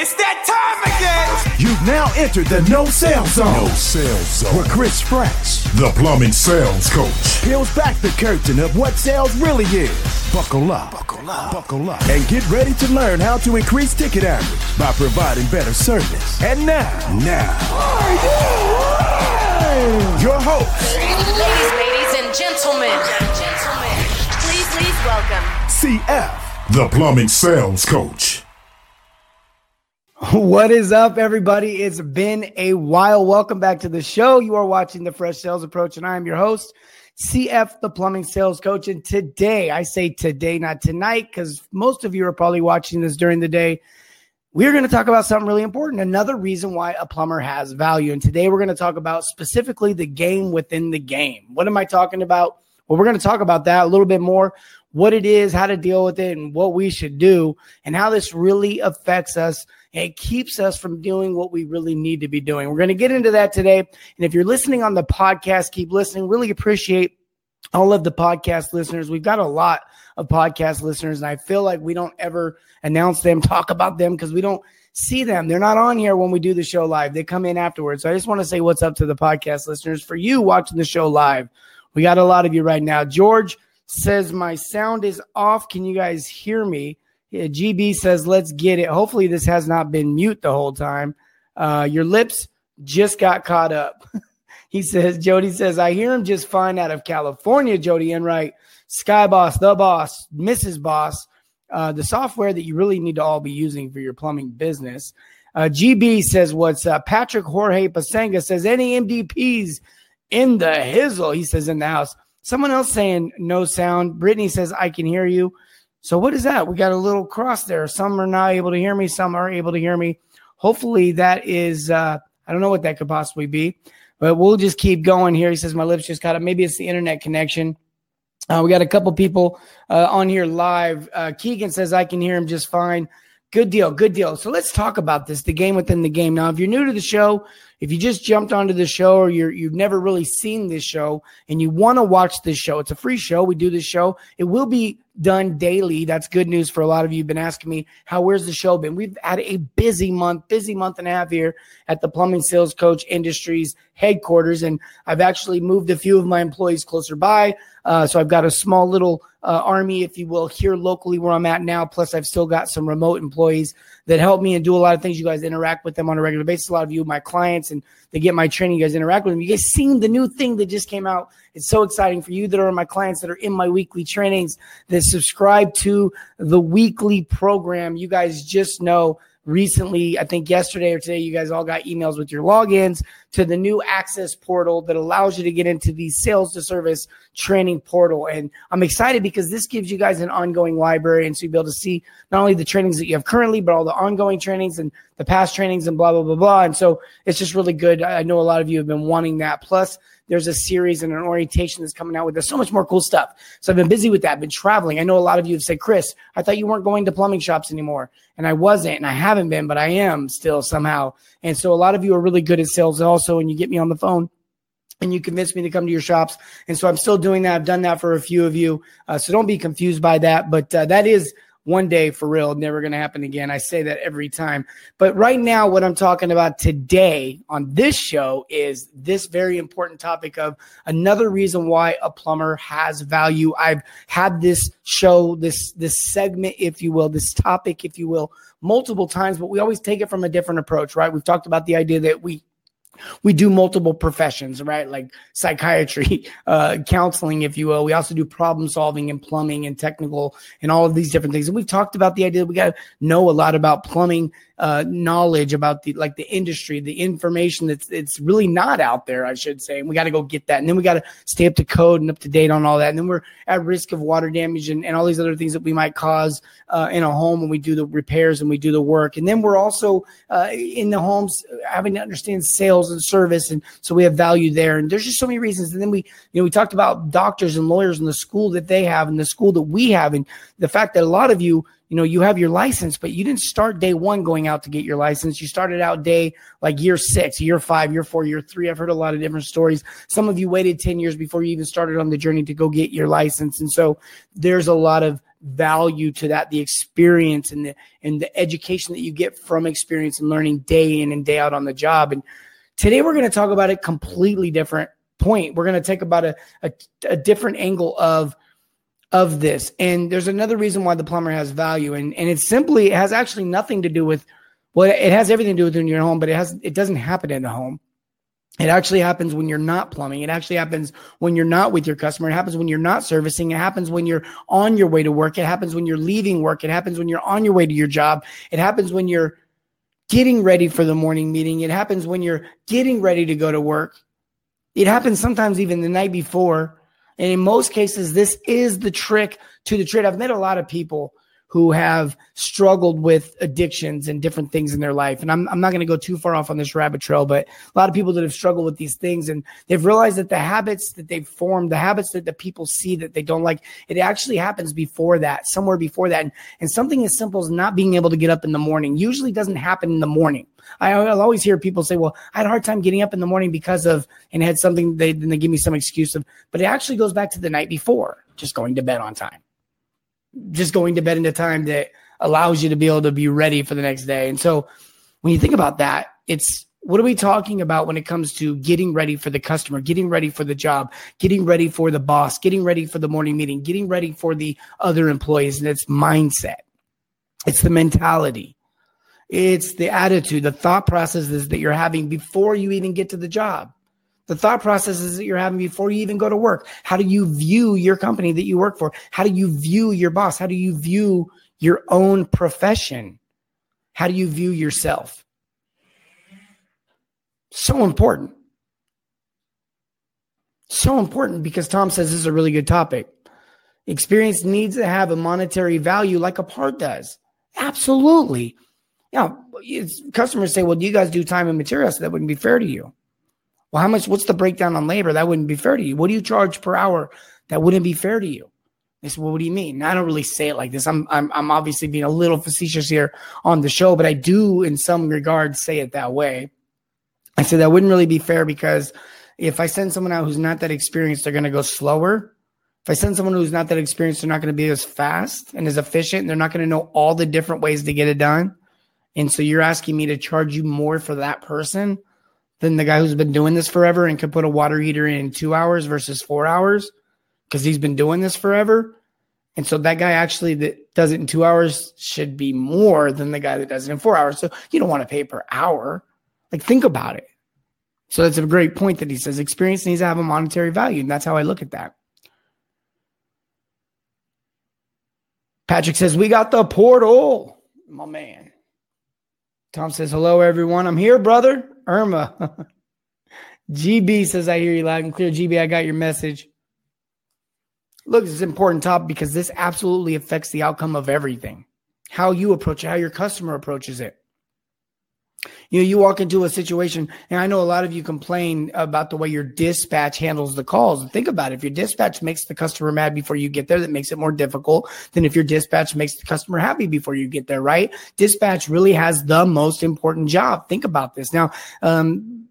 It's that time again. You've now entered the no sales zone. No sales zone. Where Chris Fresh, the plumbing sales coach, peels back the curtain of what sales really is. Buckle up, buckle up, buckle up, and get ready to learn how to increase ticket average by providing better service. And now, now, your host, ladies, ladies and gentlemen, gentlemen, please, please welcome CF, the plumbing sales coach. What is up, everybody? It's been a while. Welcome back to the show. You are watching the Fresh Sales Approach, and I am your host, CF, the plumbing sales coach. And today, I say today, not tonight, because most of you are probably watching this during the day. We're going to talk about something really important. Another reason why a plumber has value. And today, we're going to talk about specifically the game within the game. What am I talking about? Well, we're going to talk about that a little bit more what it is, how to deal with it, and what we should do, and how this really affects us it keeps us from doing what we really need to be doing. We're going to get into that today. And if you're listening on the podcast, keep listening. Really appreciate all of the podcast listeners. We've got a lot of podcast listeners, and I feel like we don't ever announce them, talk about them because we don't see them. They're not on here when we do the show live. They come in afterwards. So I just want to say what's up to the podcast listeners. For you watching the show live, we got a lot of you right now. George says, My sound is off. Can you guys hear me? Yeah, GB says, let's get it. Hopefully, this has not been mute the whole time. Uh, your lips just got caught up. he says, Jody says, I hear him just fine out of California, Jody Enright. Sky Boss, the boss, Mrs. Boss, uh, the software that you really need to all be using for your plumbing business. Uh, GB says, What's up? Patrick Jorge Pasanga says, Any MDPs in the hizzle? He says, In the house. Someone else saying, No sound. Brittany says, I can hear you. So what is that? We got a little cross there. Some are not able to hear me. Some are able to hear me. Hopefully that is, uh, I don't know what that could possibly be, but we'll just keep going here. He says, my lips just got up. Maybe it's the internet connection. Uh, we got a couple people uh, on here live. Uh, Keegan says, I can hear him just fine. Good deal. Good deal. So let's talk about this, the game within the game. Now, if you're new to the show, if you just jumped onto the show or you're, you've never really seen this show and you want to watch this show, it's a free show. We do this show. It will be done daily. That's good news for a lot of you. Have been asking me how where's the show been? We've had a busy month, busy month and a half here at the Plumbing Sales Coach Industries headquarters, and I've actually moved a few of my employees closer by. Uh, so I've got a small little uh, army, if you will, here locally where I'm at now. Plus, I've still got some remote employees that help me and do a lot of things. You guys interact with them on a regular basis. A lot of you, my clients, and they get my training. You guys interact with them. You guys seen the new thing that just came out. It's so exciting for you that are my clients that are in my weekly trainings that subscribe to the weekly program. You guys just know recently, I think yesterday or today, you guys all got emails with your logins to the new access portal that allows you to get into the sales to service training portal. And I'm excited because this gives you guys an ongoing library. And so you'll be able to see not only the trainings that you have currently, but all the ongoing trainings and the past trainings and blah, blah, blah, blah. And so it's just really good. I know a lot of you have been wanting that. Plus, there's a series and an orientation that's coming out with there's so much more cool stuff. So I've been busy with that, been traveling. I know a lot of you have said, Chris, I thought you weren't going to plumbing shops anymore. And I wasn't, and I haven't been, but I am still somehow. And so a lot of you are really good at sales also, and you get me on the phone and you convince me to come to your shops. And so I'm still doing that. I've done that for a few of you. Uh, so don't be confused by that. But uh, that is one day for real, never going to happen again. I say that every time. But right now, what I'm talking about today on this show is this very important topic of another reason why a plumber has value. I've had this show, this this segment, if you will, this topic, if you will, multiple times, but we always take it from a different approach, right? We've talked about the idea that we we do multiple professions, right? Like psychiatry, uh, counseling, if you will. We also do problem solving and plumbing and technical and all of these different things. And we've talked about the idea that we got to know a lot about plumbing uh, knowledge about the like the industry, the information that's it's really not out there, I should say. And we got to go get that. And then we got to stay up to code and up to date on all that. And then we're at risk of water damage and, and all these other things that we might cause uh, in a home when we do the repairs and we do the work. And then we're also uh, in the homes having to understand sales sales and service. And so we have value there. And there's just so many reasons. And then we, you know, we talked about doctors and lawyers and the school that they have and the school that we have. And the fact that a lot of you, you know, you have your license, but you didn't start day one going out to get your license. You started out day like year six, year five, year four, year three. I've heard a lot of different stories. Some of you waited 10 years before you even started on the journey to go get your license. And so there's a lot of value to that, the experience and the, and the education that you get from experience and learning day in and day out on the job. And today we're going to talk about a completely different point. We're going to take about a, a, a different angle of, of this. And there's another reason why the plumber has value. And, and it simply it has actually nothing to do with well, it has everything to do with in your home, but it has it doesn't happen in the home. It actually happens when you're not plumbing. It actually happens when you're not with your customer. It happens when you're not servicing. It happens when you're on your way to work. It happens when you're leaving work. It happens when you're on your way to your job. It happens when you're getting ready for the morning meeting. It happens when you're getting ready to go to work. It happens sometimes even the night before. And in most cases, this is the trick to the trade. I've met a lot of people who have struggled with addictions and different things in their life. And I'm, I'm not going to go too far off on this rabbit trail, but a lot of people that have struggled with these things and they've realized that the habits that they've formed, the habits that the people see that they don't like, it actually happens before that, somewhere before that. And, and something as simple as not being able to get up in the morning usually doesn't happen in the morning. I, will always hear people say, well, I had a hard time getting up in the morning because of, and had something, they, then they give me some excuse of, but it actually goes back to the night before, just going to bed on time just going to bed in a time that allows you to be able to be ready for the next day. And so when you think about that, it's what are we talking about when it comes to getting ready for the customer, getting ready for the job, getting ready for the boss, getting ready for the morning meeting, getting ready for the other employees? And it's mindset, it's the mentality, it's the attitude, the thought processes that you're having before you even get to the job the thought processes that you're having before you even go to work. How do you view your company that you work for? How do you view your boss? How do you view your own profession? How do you view yourself? So important. So important because Tom says this is a really good topic. Experience needs to have a monetary value like a part does. Absolutely. Yeah, customers say, well, you guys do time and materials? So that wouldn't be fair to you. Well, how much? What's the breakdown on labor? That wouldn't be fair to you. What do you charge per hour? That wouldn't be fair to you. I said, well, what do you mean? I don't really say it like this. I'm, I'm, I'm obviously being a little facetious here on the show, but I do, in some regards, say it that way. I said that wouldn't really be fair because if I send someone out who's not that experienced, they're going to go slower. If I send someone who's not that experienced, they're not going to be as fast and as efficient. And they're not going to know all the different ways to get it done. And so you're asking me to charge you more for that person than the guy who's been doing this forever and could put a water heater in two hours versus four hours because he's been doing this forever. And so that guy actually that does it in two hours should be more than the guy that does it in four hours. So you don't want to pay per hour. Like think about it. So that's a great point that he says experience needs to have a monetary value. And that's how I look at that. Patrick says, We got the portal. My man. Tom says, Hello, everyone. I'm here, brother. Irma. GB says, I hear you loud and clear. GB, I got your message. Look, it's an important topic because this absolutely affects the outcome of everything. How you approach it, how your customer approaches it. You know, you walk into a situation, and I know a lot of you complain about the way your dispatch handles the calls. Think about it. If your dispatch makes the customer mad before you get there, that makes it more difficult than if your dispatch makes the customer happy before you get there, right? Dispatch really has the most important job. Think about this. Now, um,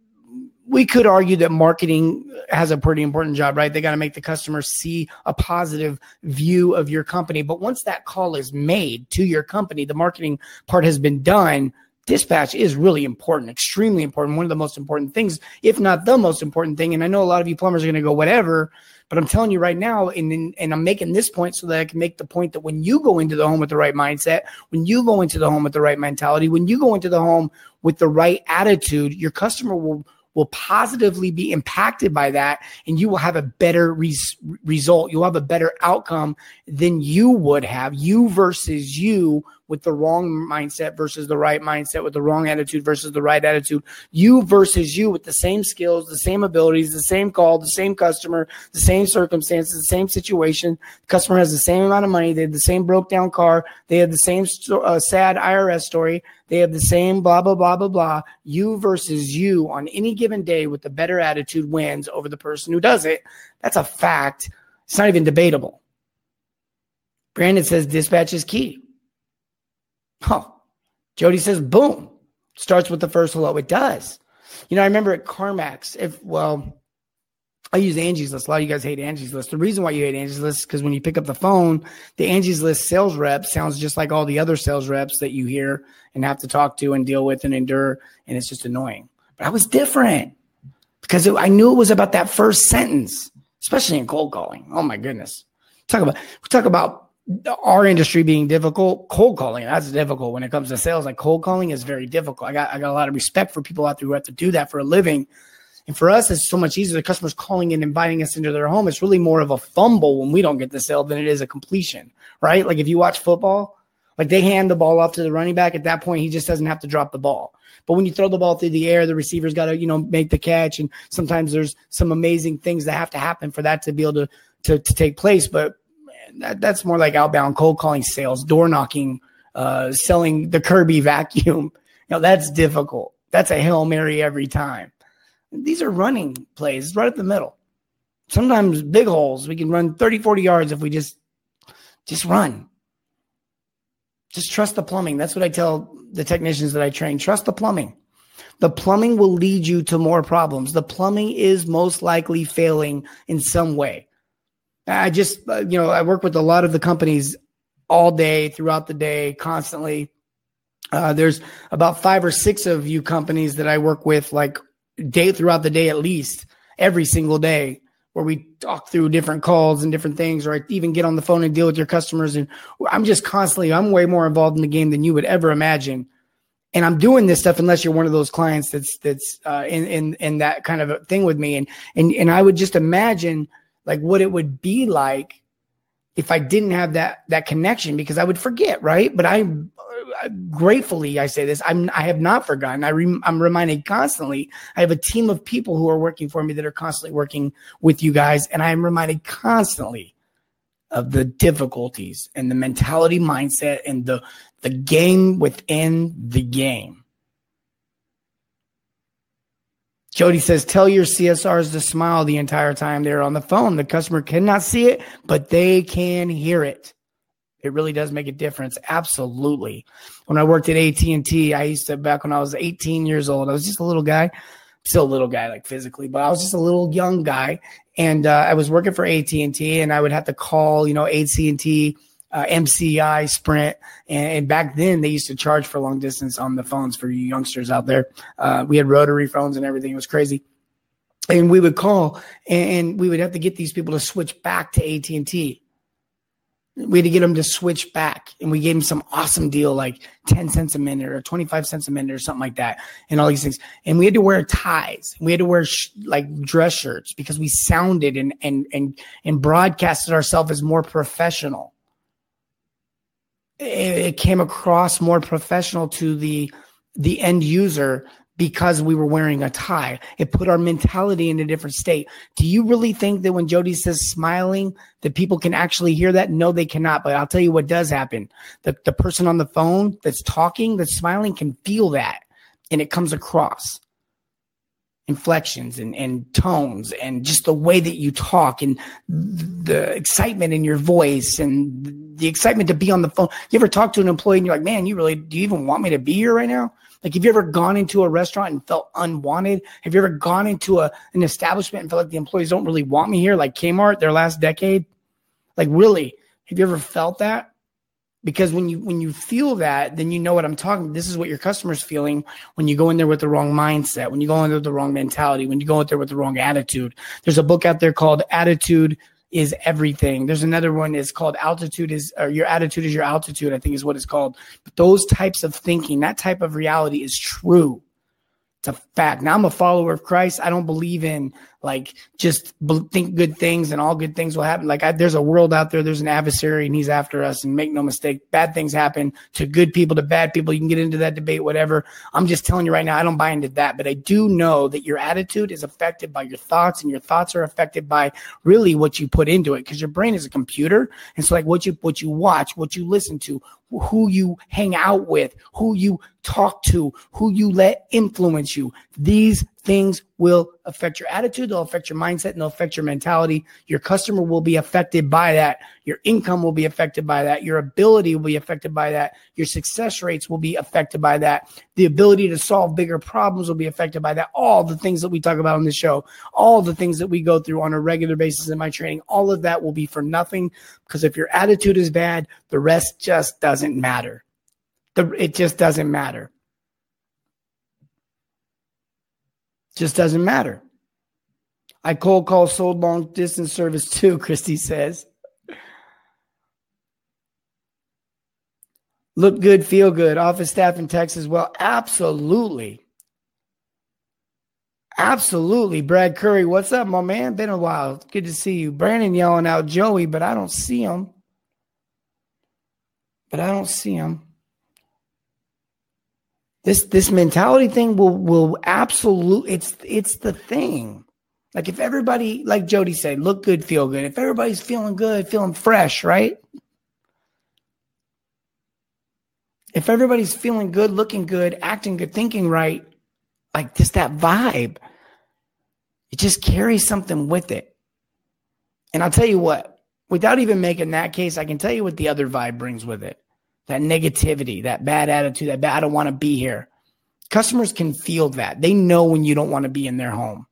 we could argue that marketing has a pretty important job, right? They got to make the customer see a positive view of your company. But once that call is made to your company, the marketing part has been done dispatch is really important, extremely important, one of the most important things, if not the most important thing. And I know a lot of you plumbers are going to go, whatever, but I'm telling you right now, and, and I'm making this point so that I can make the point that when you go into the home with the right mindset, when you go into the home with the right mentality, when you go into the home with the right attitude, your customer will will positively be impacted by that and you will have a better res- result you'll have a better outcome than you would have you versus you with the wrong mindset versus the right mindset, with the wrong attitude versus the right attitude. You versus you with the same skills, the same abilities, the same call, the same customer, the same circumstances, the same situation. The customer has the same amount of money. They have the same broke down car. They have the same uh, sad IRS story. They have the same blah, blah, blah, blah, blah. You versus you on any given day with the better attitude wins over the person who does it. That's a fact. It's not even debatable. Brandon says dispatch is key. Oh, Jody says boom. Starts with the first hello. It does. You know, I remember at CarMax, if, well, I use Angie's List. A lot of you guys hate Angie's List. The reason why you hate Angie's List is because when you pick up the phone, the Angie's List sales rep sounds just like all the other sales reps that you hear and have to talk to and deal with and endure. And it's just annoying. But I was different because it, I knew it was about that first sentence, especially in cold calling. Oh my goodness. Talk about, talk about our industry being difficult, cold calling, that's difficult when it comes to sales. Like cold calling is very difficult. I got, I got a lot of respect for people out there who have to do that for a living and for us, it's so much easier. The customer's calling and inviting us into their home. It's really more of a fumble when we don't get the sale than it is a completion, right? Like if you watch football, like they hand the ball off to the running back. At that point, he just doesn't have to drop the ball. But when you throw the ball through the air, the receiver's got to, you know, make the catch. And sometimes there's some amazing things that have to happen for that to be able to to, to take place. But that, that's more like outbound cold calling sales, door knocking, uh, selling the Kirby vacuum. You know, that's difficult. That's a Hail Mary every time. These are running plays right up the middle. Sometimes big holes. We can run 30, 40 yards if we just just run. Just trust the plumbing. That's what I tell the technicians that I train. Trust the plumbing. The plumbing will lead you to more problems. The plumbing is most likely failing in some way. I just, uh, you know, I work with a lot of the companies all day, throughout the day, constantly. Uh, there's about five or six of you companies that I work with, like day throughout the day at least every single day where we talk through different calls and different things or I even get on the phone and deal with your customers. And I'm just constantly I'm way more involved in the game than you would ever imagine. And I'm doing this stuff unless you're one of those clients that's that's uh, in in in that kind of thing with me. And and and I would just imagine like what it would be like if I didn't have that that connection because I would forget right? But I uh, gratefully I say this I'm I have not forgotten. I rem, I'm reminded constantly I have a team of people who are working for me that are constantly working with you guys and I am reminded constantly of the difficulties and the mentality mindset and the the game within the game Jody says, tell your CSRs to smile the entire time they're on the phone. The customer cannot see it, but they can hear it. It really does make a difference. Absolutely. When I worked at AT&T, I used to, back when I was 18 years old, I was just a little guy, still a little guy, like physically, but I was just a little young guy. And uh, I was working for AT&T and I would have to call, you know, AT&T, uh, MCI, Sprint. And, and, back then they used to charge for long distance on the phones for you youngsters out there. Uh, we had rotary phones and everything. It was crazy. And we would call and we would have to get these people to switch back to AT&T we had to get them to switch back and we gave them some awesome deal like 10 cents a minute or 25 cents a minute or something like that and all these things and we had to wear ties we had to wear sh- like dress shirts because we sounded and and and and broadcasted ourselves as more professional it, it came across more professional to the the end user because we were wearing a tie. It put our mentality in a different state. Do you really think that when Jody says smiling, that people can actually hear that? No, they cannot. But I'll tell you what does happen. The, the person on the phone that's talking, that's smiling, can feel that and it comes across inflections and, and tones and just the way that you talk and the excitement in your voice and the excitement to be on the phone. You ever talk to an employee and you're like, man, you really, do you even want me to be here right now? Like, have you ever gone into a restaurant and felt unwanted? Have you ever gone into a, an establishment and felt like the employees don't really want me here, like Kmart, their last decade? Like, really, have you ever felt that? Because when you when you feel that, then you know what I'm talking. This is what your customer's feeling when you go in there with the wrong mindset, when you go in there with the wrong mentality, when you go in there with the wrong attitude. There's a book out there called Attitude is everything. There's another one is called altitude is or your attitude is your altitude, I think is what it's called. But those types of thinking, that type of reality is true. It's a fact. Now I'm a follower of Christ. I don't believe in like just think good things and all good things will happen. Like I, there's a world out there, there's an adversary and he's after us. And make no mistake, bad things happen to good people, to bad people. You can get into that debate, whatever. I'm just telling you right now, I don't buy into that, but I do know that your attitude is affected by your thoughts, and your thoughts are affected by really what you put into it because your brain is a computer. And so, like what you what you watch, what you listen to, who you hang out with, who you talk to, who you let influence you. These things will affect your attitude, they'll affect your mindset, and they'll affect your mentality. Your customer will be affected by that. Your income will be affected by that. Your ability will be affected by that. Your success rates will be affected by that. The ability to solve bigger problems will be affected by that. All the things that we talk about on the show, all the things that we go through on a regular basis in my training, all of that will be for nothing because if your attitude is bad, the rest just doesn't matter. The, it just doesn't matter. Just doesn't matter. I cold call sold long distance service too, Christy says. Look good, feel good. Office staff in Texas. Well, absolutely. Absolutely. Brad Curry, what's up, my man? Been a while. Good to see you. Brandon yelling out Joey, but I don't see him. But I don't see him. This this mentality thing will will absolutely it's it's the thing. Like if everybody, like Jody said, look good, feel good. If everybody's feeling good, feeling fresh, right? If everybody's feeling good, looking good, acting good, thinking right, like just that vibe, it just carries something with it. And I'll tell you what, without even making that case, I can tell you what the other vibe brings with it that negativity, that bad attitude, that bad, I don't want to be here. Customers can feel that. They know when you don't want to be in their home.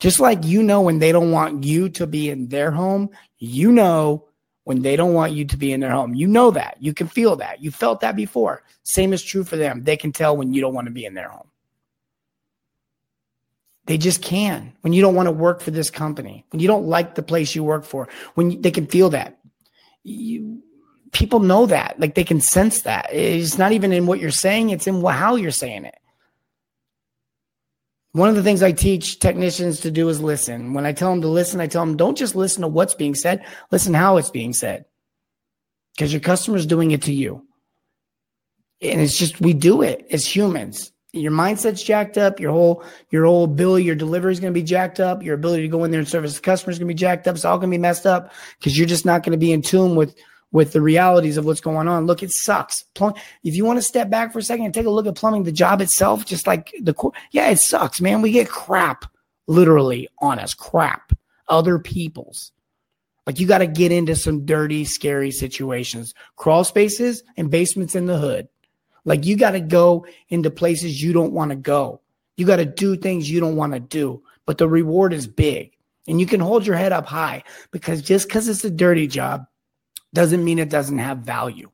Just like you know when they don't want you to be in their home, you know when they don't want you to be in their home. You know that. You can feel that. You felt that before. Same is true for them. They can tell when you don't want to be in their home. They just can. When you don't want to work for this company, when you don't like the place you work for, when you, they can feel that. You people know that. Like they can sense that. It's not even in what you're saying, it's in how you're saying it. One of the things I teach technicians to do is listen. When I tell them to listen, I tell them don't just listen to what's being said, listen how it's being said. Because your customer's doing it to you. And it's just we do it as humans. Your mindset's jacked up, your whole your whole ability, your delivery is gonna be jacked up, your ability to go in there and service the customer is gonna be jacked up. It's all gonna be messed up because you're just not gonna be in tune with with the realities of what's going on. Look, it sucks. If you want to step back for a second and take a look at plumbing, the job itself, just like the core, yeah, it sucks, man. We get crap literally on us, crap, other people's. Like you got to get into some dirty, scary situations, crawl spaces and basements in the hood. Like you got to go into places you don't want to go. You got to do things you don't want to do, but the reward is big. And you can hold your head up high because just because it's a dirty job doesn't mean it doesn't have value.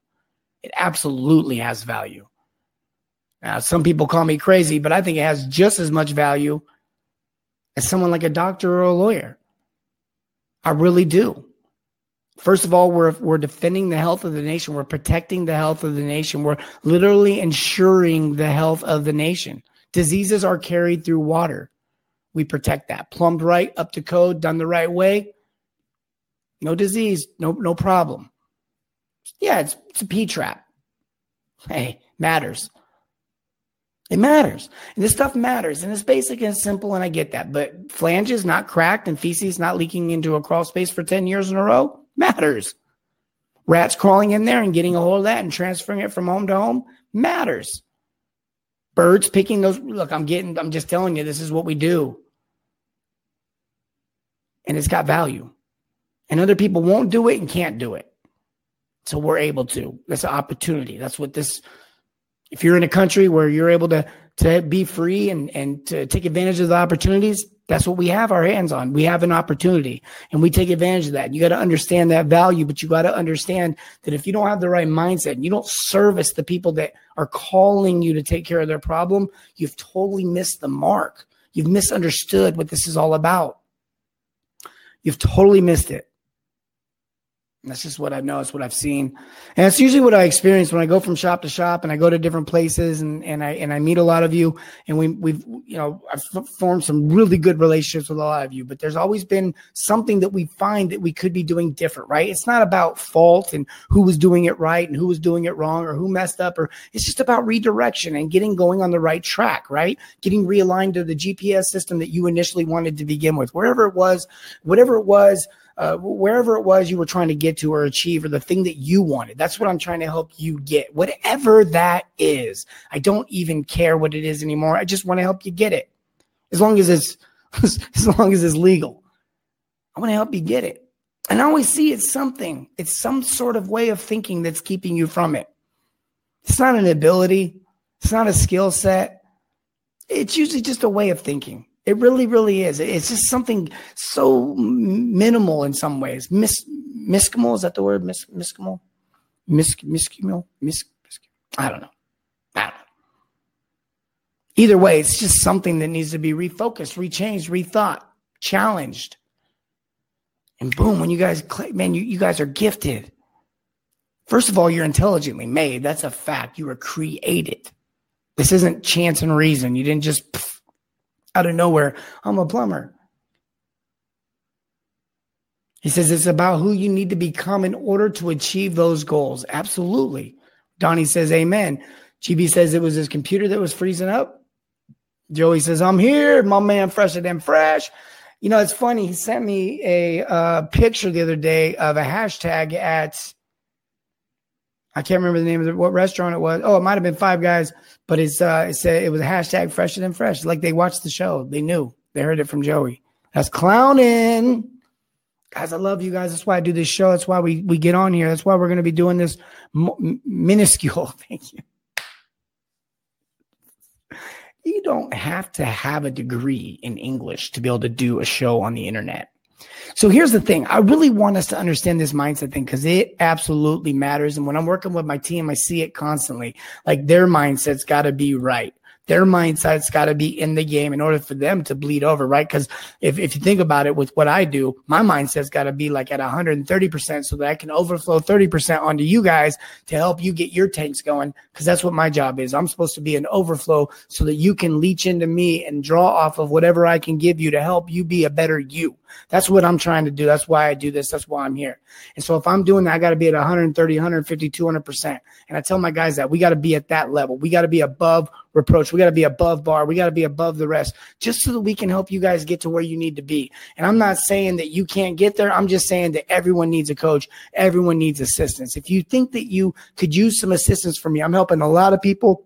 It absolutely has value. Now, some people call me crazy, but I think it has just as much value as someone like a doctor or a lawyer. I really do. First of all, we're we're defending the health of the nation. We're protecting the health of the nation. We're literally ensuring the health of the nation. Diseases are carried through water. We protect that. Plumbed right, up to code, done the right way. No disease, no no problem. Yeah, it's it's a P trap. Hey, matters. It matters. And this stuff matters. And it's basic and simple, and I get that. But flanges not cracked and feces not leaking into a crawl space for 10 years in a row matters. Rats crawling in there and getting a hold of that and transferring it from home to home matters. Birds picking those. Look, I'm getting, I'm just telling you, this is what we do. And it's got value and other people won't do it and can't do it. So we're able to. That's an opportunity. That's what this. If you're in a country where you're able to to be free and and to take advantage of the opportunities, that's what we have our hands on. We have an opportunity, and we take advantage of that. You got to understand that value, but you got to understand that if you don't have the right mindset, and you don't service the people that are calling you to take care of their problem, you've totally missed the mark. You've misunderstood what this is all about. You've totally missed it. That's just what I know. It's what I've seen, and it's usually what I experience when I go from shop to shop and I go to different places and and I and I meet a lot of you and we we've you know I've formed some really good relationships with a lot of you. But there's always been something that we find that we could be doing different, right? It's not about fault and who was doing it right and who was doing it wrong or who messed up, or it's just about redirection and getting going on the right track, right? Getting realigned to the GPS system that you initially wanted to begin with, wherever it was, whatever it was uh, wherever it was you were trying to get to or achieve or the thing that you wanted. That's what I'm trying to help you get, whatever that is. I don't even care what it is anymore. I just want to help you get it. As long as it's, as long as it's legal. I want to help you get it. And I always see it's something, it's some sort of way of thinking that's keeping you from it. It's not an ability, it's not a skill set. It's usually just a way of thinking. It really, really is. It's just something so minimal in some ways. Mis miscimal is that the word? Mis miscimal, mis miscimal, mis. I don't know. I don't know. Either way, it's just something that needs to be refocused, rechanged, rethought, challenged. And boom, when you guys, man, you, you guys are gifted. First of all, you're intelligently made. That's a fact. You were created. This isn't chance and reason. You didn't just pff, out of nowhere. I'm a plumber. He says it's about who you need to become in order to achieve those goals. Absolutely. Donnie says, Amen. GB says it was his computer that was freezing up. Joey says, I'm here. My man, fresher than fresh. You know, it's funny. He sent me a uh, picture the other day of a hashtag at, I can't remember the name of the, what restaurant it was. Oh, it might have been Five Guys but it's uh, it said it was a hashtag fresher than fresh. Like they watched the show, they knew they heard it from Joey. That's clowning, guys. I love you guys. That's why I do this show. That's why we we get on here. That's why we're going to be doing this m- minuscule. Thank you. You don't have to have a degree in English to be able to do a show on the internet. So here's the thing. I really want us to understand this mindset thing because it absolutely matters. And when I'm working with my team, I see it constantly. Like their mindset's got to be right their mindset's got to be in the game in order for them to bleed over, right? Because if, if you think about it with what I do, my mindset's got to be like at 130% so that I can overflow 30% onto you guys to help you get your tanks going. Because that's what my job is. I'm supposed to be an overflow so that you can leach into me and draw off of whatever I can give you to help you be a better you. That's what I'm trying to do. That's why I do this. That's why I'm here. And so if I'm doing that, I got to be at 130, 150, 200%. And I tell my guys that we got to be at that level. We got to be above reproach. We got to be above bar. We got to be above the rest just so that we can help you guys get to where you need to be. And I'm not saying that you can't get there. I'm just saying that everyone needs a coach. Everyone needs assistance. If you think that you could use some assistance from me, I'm helping a lot of people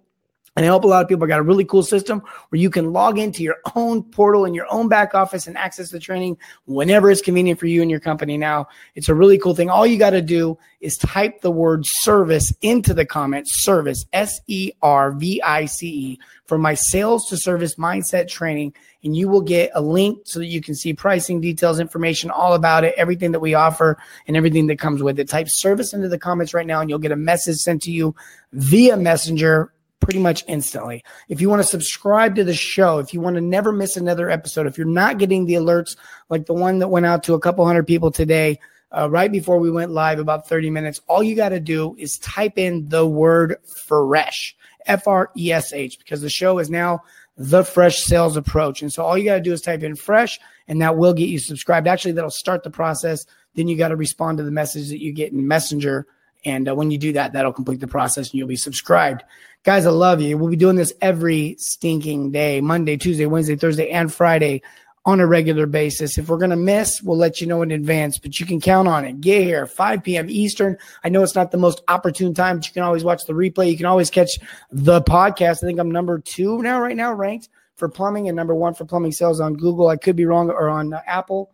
and I help a lot of people. I got a really cool system where you can log into your own portal in your own back office and access the training whenever it's convenient for you and your company. Now, it's a really cool thing. All you got to do is type the word service into the comments, service, S E R V I C E, for my sales to service mindset training. And you will get a link so that you can see pricing details, information, all about it, everything that we offer, and everything that comes with it. Type service into the comments right now, and you'll get a message sent to you via Messenger pretty much instantly. If you want to subscribe to the show, if you want to never miss another episode, if you're not getting the alerts like the one that went out to a couple hundred people today, uh, right before we went live, about 30 minutes, all you got to do is type in the word fresh, F R E S H, because the show is now the fresh sales approach. And so all you got to do is type in fresh, and that will get you subscribed. Actually, that'll start the process. Then you got to respond to the message that you get in Messenger. And uh, when you do that, that'll complete the process and you'll be subscribed. Guys, I love you. We'll be doing this every stinking day Monday, Tuesday, Wednesday, Thursday, and Friday on a regular basis. If we're going to miss, we'll let you know in advance, but you can count on it. Get here, 5 p.m. Eastern. I know it's not the most opportune time, but you can always watch the replay. You can always catch the podcast. I think I'm number two now, right now, ranked for plumbing and number one for plumbing sales on Google. I could be wrong or on Apple.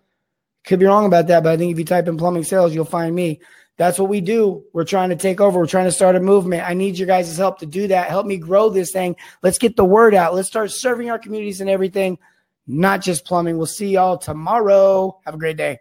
Could be wrong about that, but I think if you type in plumbing sales, you'll find me. That's what we do. We're trying to take over. We're trying to start a movement. I need your guys' help to do that. Help me grow this thing. Let's get the word out. Let's start serving our communities and everything, not just plumbing. We'll see y'all tomorrow. Have a great day.